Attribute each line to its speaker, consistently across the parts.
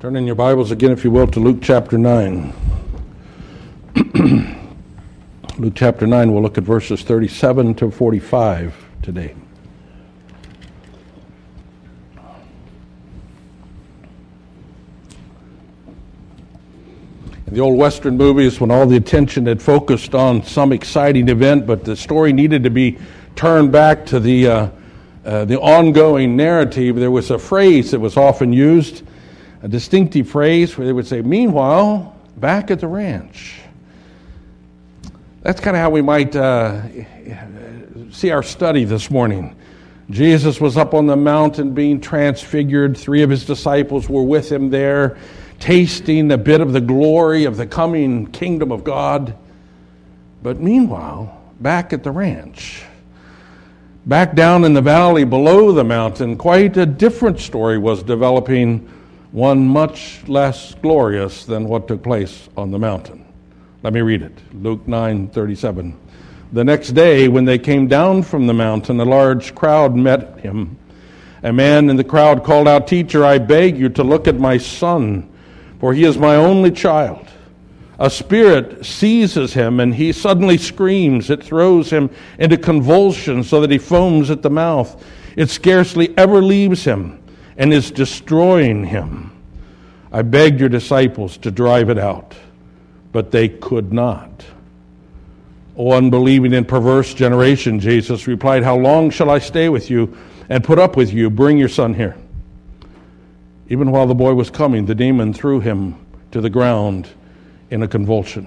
Speaker 1: Turn in your Bibles again, if you will, to Luke chapter 9. Luke chapter 9, we'll look at verses 37 to 45 today. In the old Western movies, when all the attention had focused on some exciting event, but the story needed to be turned back to the, uh, uh, the ongoing narrative, there was a phrase that was often used a distinctive phrase where they would say, Meanwhile, back at the ranch. That's kind of how we might uh, see our study this morning. Jesus was up on the mountain being transfigured. Three of his disciples were with him there, tasting a bit of the glory of the coming kingdom of God. But meanwhile, back at the ranch, back down in the valley below the mountain, quite a different story was developing one much less glorious than what took place on the mountain. Let me read it. Luke 9:37. The next day when they came down from the mountain, a large crowd met him. A man in the crowd called out, "Teacher, I beg you to look at my son, for he is my only child." A spirit seizes him and he suddenly screams. It throws him into convulsions so that he foams at the mouth. It scarcely ever leaves him and is destroying him. I begged your disciples to drive it out, but they could not. O unbelieving and perverse generation, Jesus replied, How long shall I stay with you and put up with you? Bring your son here. Even while the boy was coming, the demon threw him to the ground in a convulsion.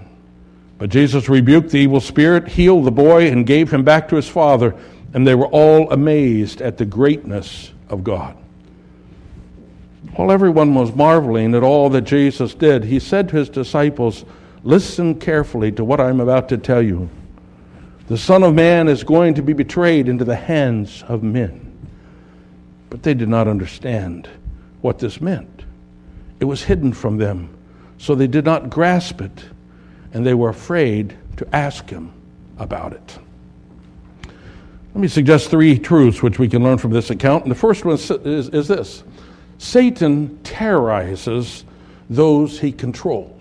Speaker 1: But Jesus rebuked the evil spirit, healed the boy, and gave him back to his father, and they were all amazed at the greatness of God. While everyone was marveling at all that Jesus did, he said to his disciples, Listen carefully to what I'm about to tell you. The Son of Man is going to be betrayed into the hands of men. But they did not understand what this meant. It was hidden from them, so they did not grasp it, and they were afraid to ask him about it. Let me suggest three truths which we can learn from this account. And the first one is, is, is this Satan terrorizes those he controls.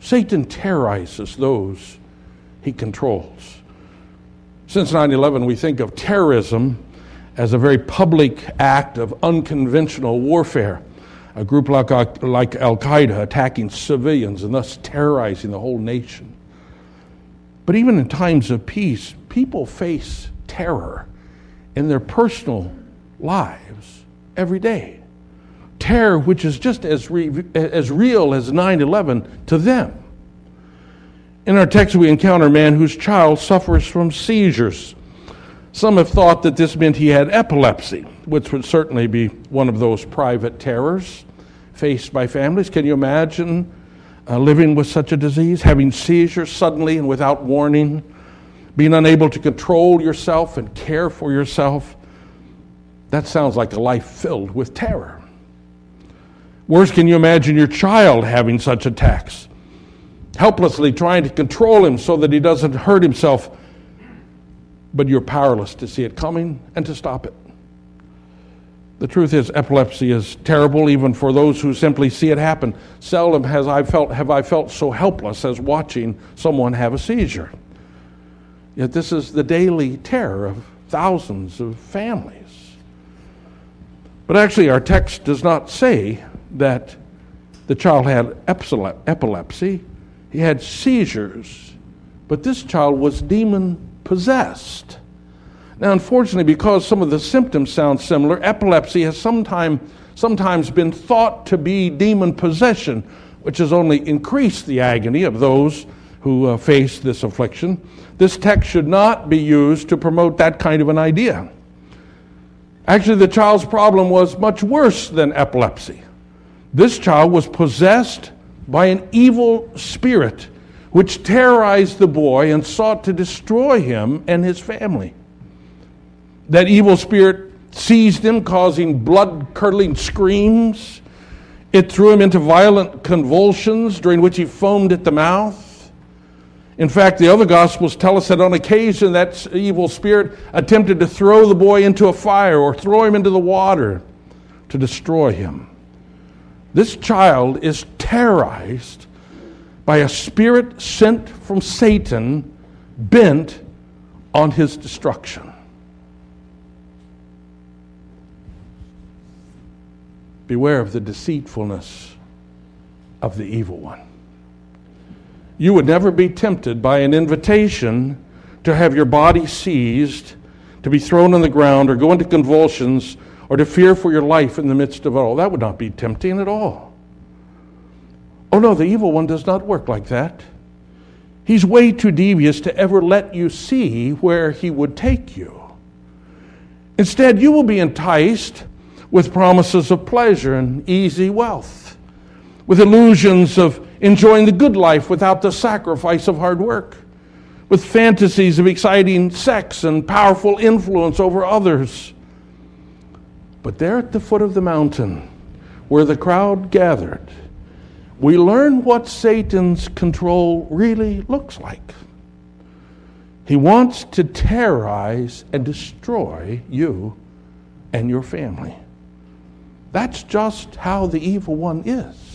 Speaker 1: Satan terrorizes those he controls. Since 9 11, we think of terrorism as a very public act of unconventional warfare. A group like, like Al Qaeda attacking civilians and thus terrorizing the whole nation. But even in times of peace, people face terror in their personal lives every day. Terror, which is just as, re- as real as 9 11 to them. In our text, we encounter a man whose child suffers from seizures. Some have thought that this meant he had epilepsy, which would certainly be one of those private terrors faced by families. Can you imagine uh, living with such a disease, having seizures suddenly and without warning, being unable to control yourself and care for yourself? That sounds like a life filled with terror. Worse, can you imagine your child having such attacks? Helplessly trying to control him so that he doesn't hurt himself, but you're powerless to see it coming and to stop it. The truth is, epilepsy is terrible even for those who simply see it happen. Seldom has I felt, have I felt so helpless as watching someone have a seizure. Yet this is the daily terror of thousands of families. But actually, our text does not say that the child had epilepsy, he had seizures, but this child was demon possessed. Now, unfortunately, because some of the symptoms sound similar, epilepsy has sometime, sometimes been thought to be demon possession, which has only increased the agony of those who uh, face this affliction. This text should not be used to promote that kind of an idea. Actually, the child's problem was much worse than epilepsy. This child was possessed by an evil spirit which terrorized the boy and sought to destroy him and his family. That evil spirit seized him, causing blood curdling screams. It threw him into violent convulsions during which he foamed at the mouth. In fact, the other Gospels tell us that on occasion that evil spirit attempted to throw the boy into a fire or throw him into the water to destroy him. This child is terrorized by a spirit sent from Satan bent on his destruction. Beware of the deceitfulness of the evil one. You would never be tempted by an invitation to have your body seized, to be thrown on the ground, or go into convulsions, or to fear for your life in the midst of it all. That would not be tempting at all. Oh no, the evil one does not work like that. He's way too devious to ever let you see where he would take you. Instead, you will be enticed with promises of pleasure and easy wealth, with illusions of enjoying the good life without the sacrifice of hard work, with fantasies of exciting sex and powerful influence over others. But there at the foot of the mountain, where the crowd gathered, we learn what Satan's control really looks like. He wants to terrorize and destroy you and your family. That's just how the evil one is.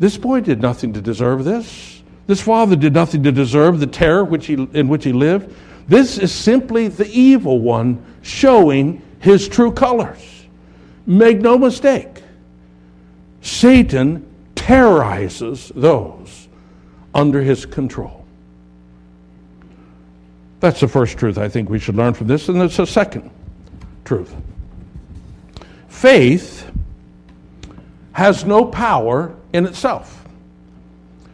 Speaker 1: This boy did nothing to deserve this. This father did nothing to deserve the terror which he, in which he lived. This is simply the evil one showing his true colors. Make no mistake, Satan terrorizes those under his control. That's the first truth I think we should learn from this, and there's a second truth. Faith has no power in itself.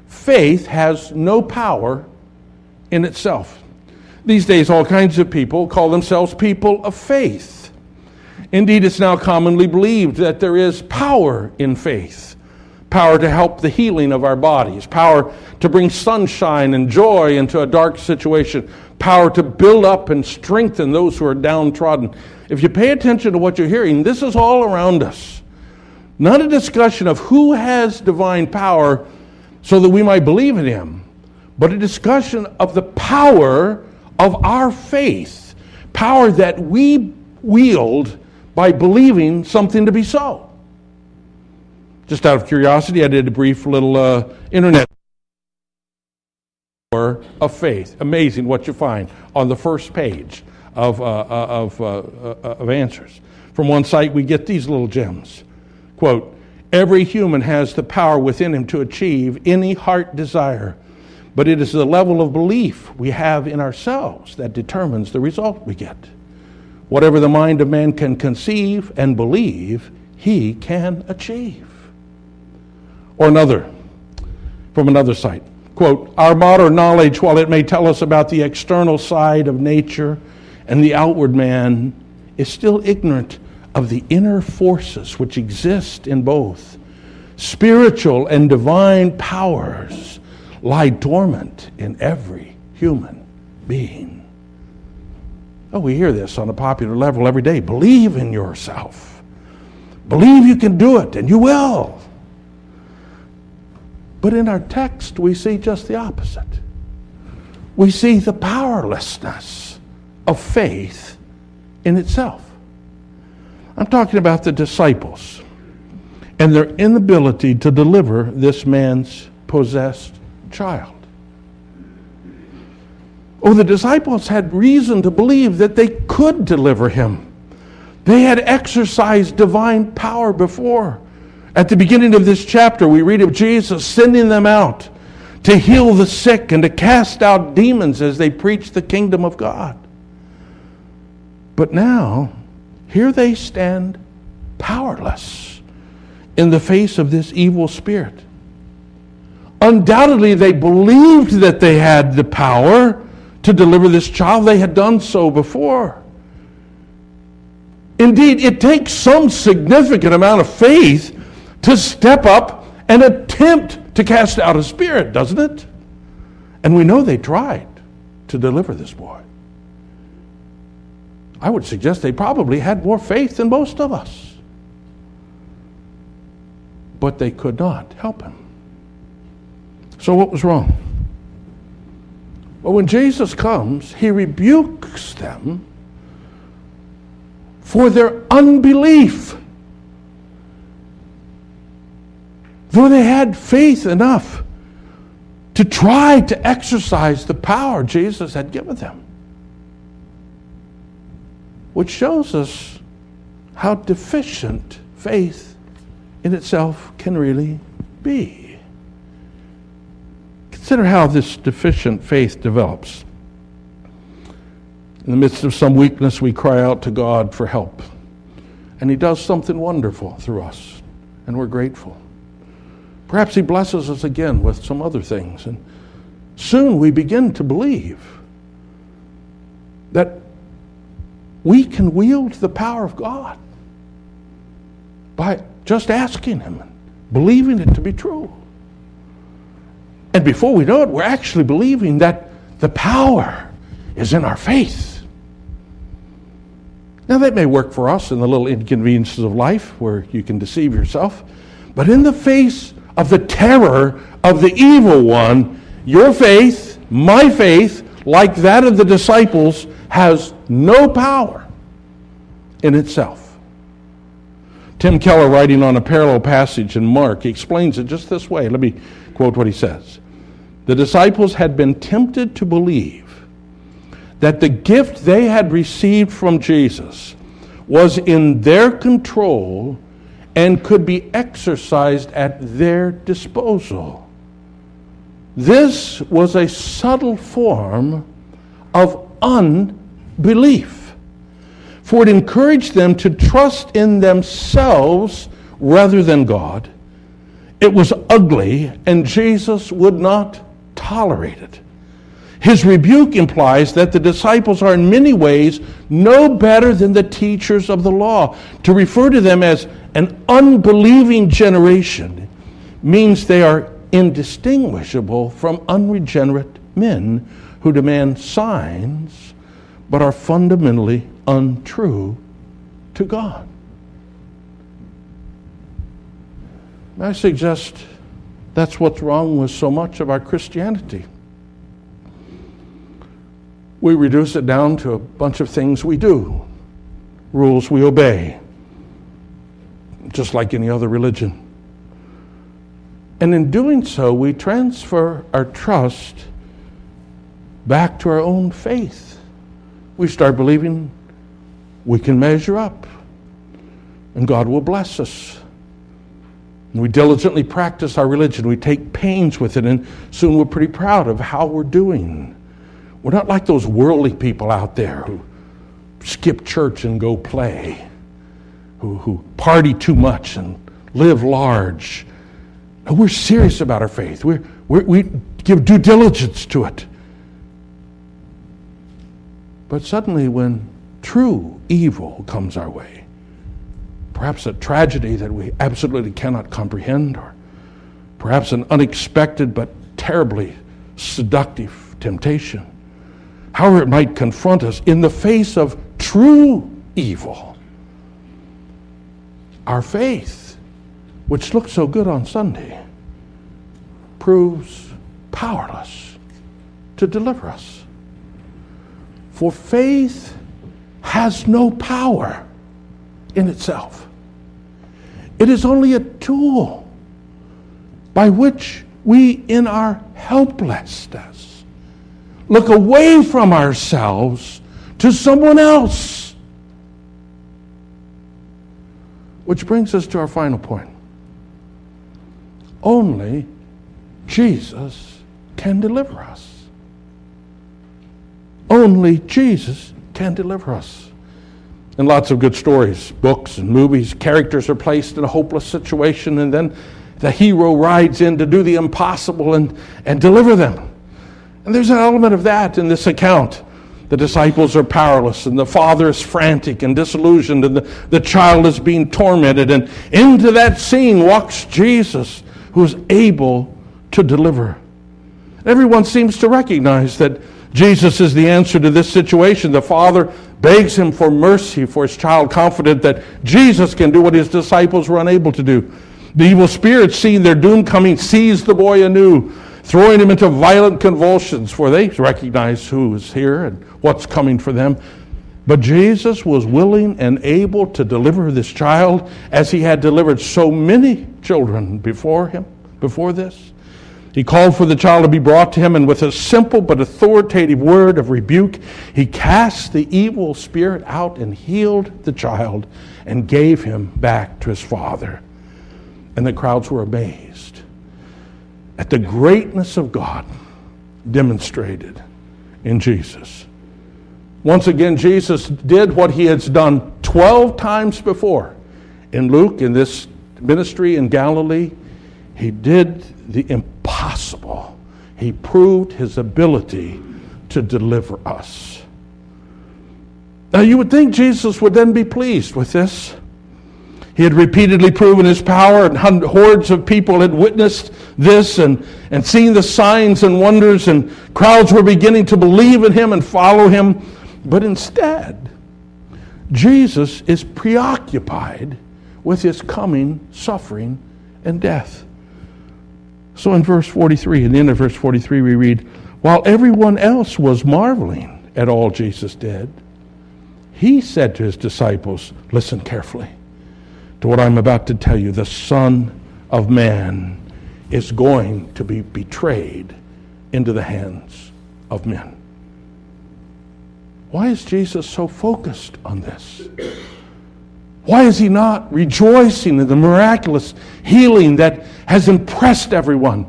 Speaker 1: Faith has no power in itself. These days, all kinds of people call themselves people of faith. Indeed, it's now commonly believed that there is power in faith power to help the healing of our bodies, power to bring sunshine and joy into a dark situation, power to build up and strengthen those who are downtrodden. If you pay attention to what you're hearing, this is all around us. Not a discussion of who has divine power so that we might believe in him, but a discussion of the power of our faith, power that we wield by believing something to be so. Just out of curiosity, I did a brief little uh, internet of faith. Amazing what you find on the first page of, uh, uh of, uh, uh, of answers. From one site, we get these little gems. Quote, Every human has the power within him to achieve any heart desire, but it is the level of belief we have in ourselves that determines the result we get. Whatever the mind of man can conceive and believe, he can achieve. Or another, from another site. Quote, our modern knowledge, while it may tell us about the external side of nature and the outward man, is still ignorant of the inner forces which exist in both. Spiritual and divine powers lie dormant in every human being. Oh, we hear this on a popular level every day. Believe in yourself. Believe you can do it, and you will. But in our text, we see just the opposite. We see the powerlessness of faith in itself. I'm talking about the disciples and their inability to deliver this man's possessed child. Oh, the disciples had reason to believe that they could deliver him. They had exercised divine power before. At the beginning of this chapter, we read of Jesus sending them out to heal the sick and to cast out demons as they preached the kingdom of God. But now, here they stand powerless in the face of this evil spirit. Undoubtedly, they believed that they had the power to deliver this child. They had done so before. Indeed, it takes some significant amount of faith to step up and attempt to cast out a spirit, doesn't it? And we know they tried to deliver this boy. I would suggest they probably had more faith than most of us. But they could not help him. So, what was wrong? Well, when Jesus comes, he rebukes them for their unbelief. Though they had faith enough to try to exercise the power Jesus had given them. Which shows us how deficient faith in itself can really be. Consider how this deficient faith develops. In the midst of some weakness, we cry out to God for help. And He does something wonderful through us, and we're grateful. Perhaps He blesses us again with some other things. And soon we begin to believe that we can wield the power of God by just asking Him and believing it to be true. And before we know it, we're actually believing that the power is in our faith. Now, that may work for us in the little inconveniences of life where you can deceive yourself, but in the face of the terror of the evil one, your faith, my faith, like that of the disciples, has no power in itself. Tim Keller, writing on a parallel passage in Mark, explains it just this way. Let me quote what he says. The disciples had been tempted to believe that the gift they had received from Jesus was in their control and could be exercised at their disposal. This was a subtle form of unbelief, for it encouraged them to trust in themselves rather than God. It was ugly, and Jesus would not tolerate it. His rebuke implies that the disciples are in many ways no better than the teachers of the law. To refer to them as an unbelieving generation means they are indistinguishable from unregenerate men who demand signs but are fundamentally untrue to God. I suggest that's what's wrong with so much of our Christianity we reduce it down to a bunch of things we do, rules we obey, just like any other religion. And in doing so, we transfer our trust back to our own faith. We start believing we can measure up and God will bless us. And we diligently practice our religion. We take pains with it, and soon we're pretty proud of how we're doing. We're not like those worldly people out there who skip church and go play, who, who party too much and live large. No, we're serious about our faith. We're, we're, we give due diligence to it. But suddenly, when true evil comes our way, perhaps a tragedy that we absolutely cannot comprehend, or perhaps an unexpected but terribly seductive temptation, however it might confront us, in the face of true evil, our faith, which looked so good on Sunday, proves powerless to deliver us. For faith has no power in itself, it is only a tool by which we, in our helplessness, look away from ourselves to someone else. Which brings us to our final point. Only Jesus can deliver us. Only Jesus can deliver us. And lots of good stories, books and movies, characters are placed in a hopeless situation, and then the hero rides in to do the impossible and, and deliver them. And there's an element of that in this account. The disciples are powerless, and the father is frantic and disillusioned, and the, the child is being tormented. And into that scene walks Jesus, who is able to deliver. Everyone seems to recognize that Jesus is the answer to this situation. The father begs him for mercy for his child, confident that Jesus can do what his disciples were unable to do. The evil spirit, seeing their doom coming, seize the boy anew throwing him into violent convulsions, for they recognize who is here and what's coming for them. But Jesus was willing and able to deliver this child as he had delivered so many children before him, before this. He called for the child to be brought to him, and with a simple but authoritative word of rebuke, he cast the evil spirit out and healed the child and gave him back to his father. And the crowds were amazed at the greatness of God demonstrated in Jesus. Once again, Jesus did what he has done 12 times before. In Luke, in this ministry in Galilee, he did the impossible. He proved his ability to deliver us. Now, you would think Jesus would then be pleased with this. He had repeatedly proven his power, and hordes of people had witnessed this and, and seen the signs and wonders, and crowds were beginning to believe in him and follow him. But instead, Jesus is preoccupied with his coming suffering and death. So in verse 43, in the end of verse 43, we read, While everyone else was marveling at all Jesus did, he said to his disciples, Listen carefully to what I'm about to tell you. The Son of Man is going to be betrayed into the hands of men. Why is Jesus so focused on this? Why is he not rejoicing in the miraculous healing that has impressed everyone?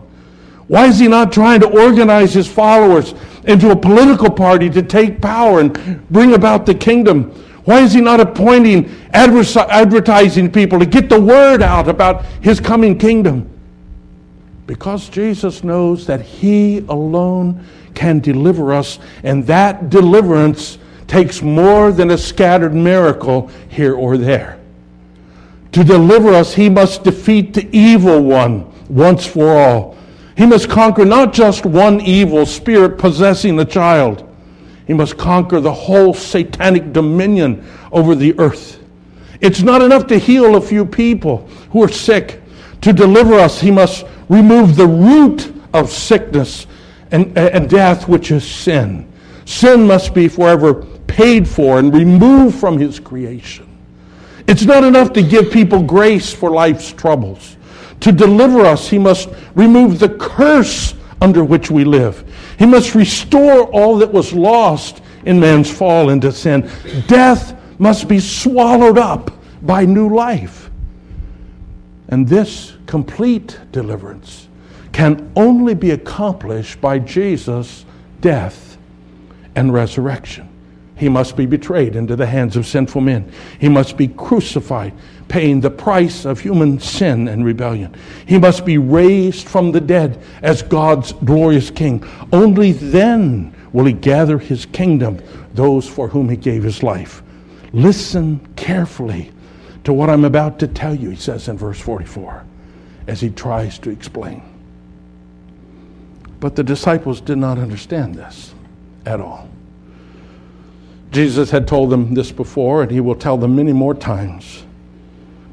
Speaker 1: Why is he not trying to organize his followers into a political party to take power and bring about the kingdom? Why is he not appointing advertising people to get the word out about his coming kingdom? Because Jesus knows that he alone can deliver us, and that deliverance takes more than a scattered miracle here or there. To deliver us, he must defeat the evil one once for all. He must conquer not just one evil spirit possessing the child, he must conquer the whole satanic dominion over the earth. It's not enough to heal a few people who are sick. To deliver us, he must remove the root of sickness and, and death, which is sin. Sin must be forever paid for and removed from his creation. It's not enough to give people grace for life's troubles. To deliver us, he must remove the curse under which we live. He must restore all that was lost in man's fall into sin. Death must be swallowed up by new life. And this complete deliverance can only be accomplished by Jesus' death and resurrection. He must be betrayed into the hands of sinful men. He must be crucified, paying the price of human sin and rebellion. He must be raised from the dead as God's glorious King. Only then will he gather his kingdom, those for whom he gave his life. Listen carefully to what I'm about to tell you, he says in verse 44, as he tries to explain. But the disciples did not understand this at all. Jesus had told them this before, and he will tell them many more times.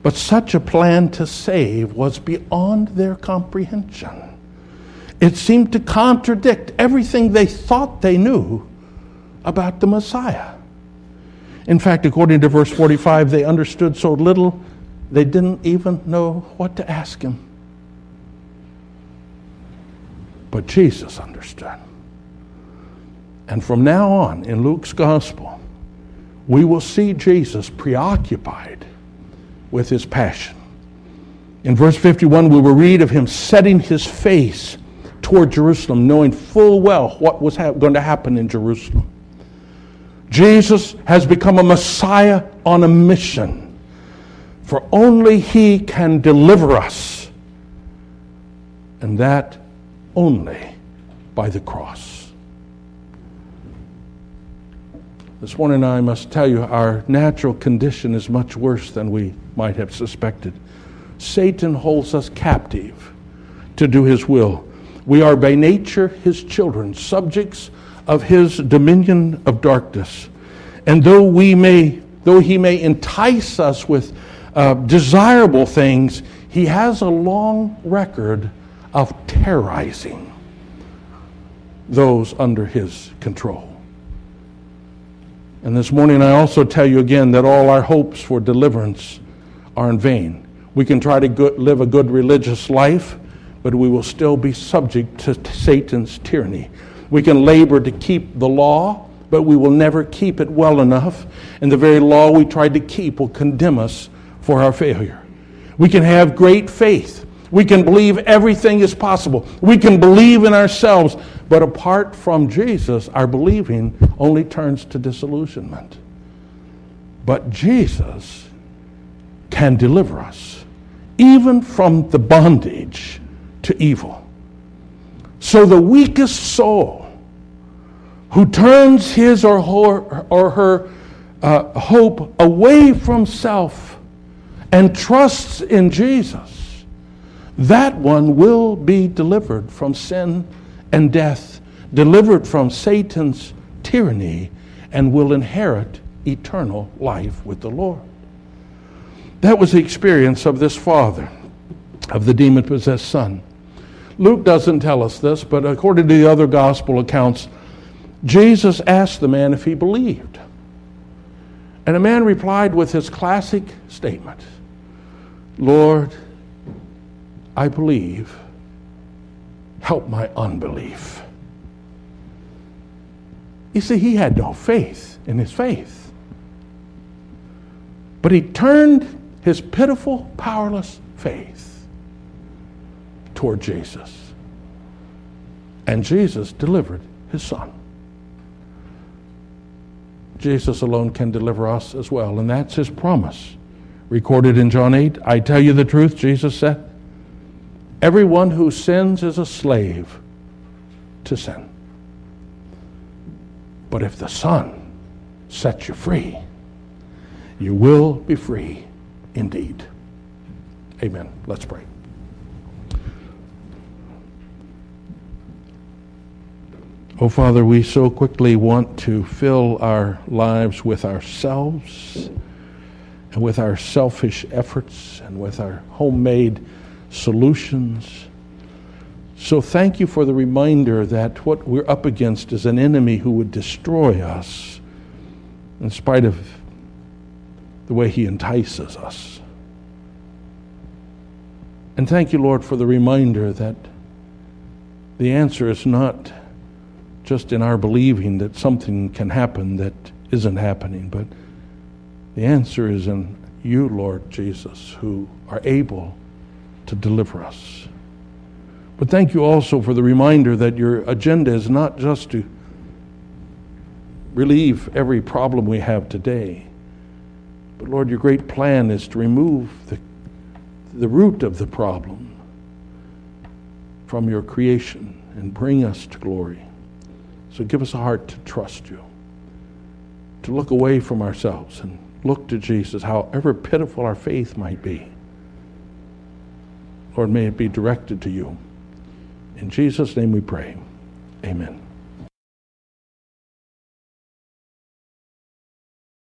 Speaker 1: But such a plan to save was beyond their comprehension. It seemed to contradict everything they thought they knew about the Messiah. In fact, according to verse 45, they understood so little they didn't even know what to ask him. But Jesus understood. And from now on, in Luke's gospel, we will see Jesus preoccupied with his passion. In verse 51, we will read of him setting his face toward Jerusalem, knowing full well what was ha- going to happen in Jerusalem. Jesus has become a Messiah on a mission, for only he can deliver us, and that only by the cross. This morning, I must tell you, our natural condition is much worse than we might have suspected. Satan holds us captive to do his will. We are by nature his children, subjects of his dominion of darkness. And though we may, though he may entice us with uh, desirable things, he has a long record of terrorizing those under his control. And this morning I also tell you again that all our hopes for deliverance are in vain. We can try to live a good religious life, but we will still be subject to Satan's tyranny. We can labor to keep the law, but we will never keep it well enough. And the very law we tried to keep will condemn us for our failure. We can have great faith. We can believe everything is possible. We can believe in ourselves. But apart from Jesus, our believing only turns to disillusionment. But Jesus can deliver us, even from the bondage to evil. So the weakest soul who turns his or her, or her uh, hope away from self and trusts in Jesus, that one will be delivered from sin and death, delivered from Satan's tyranny, and will inherit eternal life with the Lord. That was the experience of this father, of the demon possessed son. Luke doesn't tell us this, but according to the other gospel accounts, Jesus asked the man if he believed. And the man replied with his classic statement Lord, I believe help my unbelief. You see, he had no faith in his faith. But he turned his pitiful, powerless faith toward Jesus. And Jesus delivered his son. Jesus alone can deliver us as well, and that's his promise. Recorded in John 8, I tell you the truth, Jesus said. Everyone who sins is a slave to sin. But if the Son sets you free, you will be free indeed. Amen. Let's pray. Oh, Father, we so quickly want to fill our lives with ourselves and with our selfish efforts and with our homemade solutions. So thank you for the reminder that what we're up against is an enemy who would destroy us in spite of the way he entices us. And thank you, Lord, for the reminder that the answer is not just in our believing that something can happen that isn't happening, but the answer is in you, Lord Jesus, who are able to deliver us. But thank you also for the reminder that your agenda is not just to relieve every problem we have today, but Lord, your great plan is to remove the, the root of the problem from your creation and bring us to glory. So give us a heart to trust you, to look away from ourselves and look to Jesus, however pitiful our faith might be. Lord, may it be directed to you. In Jesus' name we pray. Amen.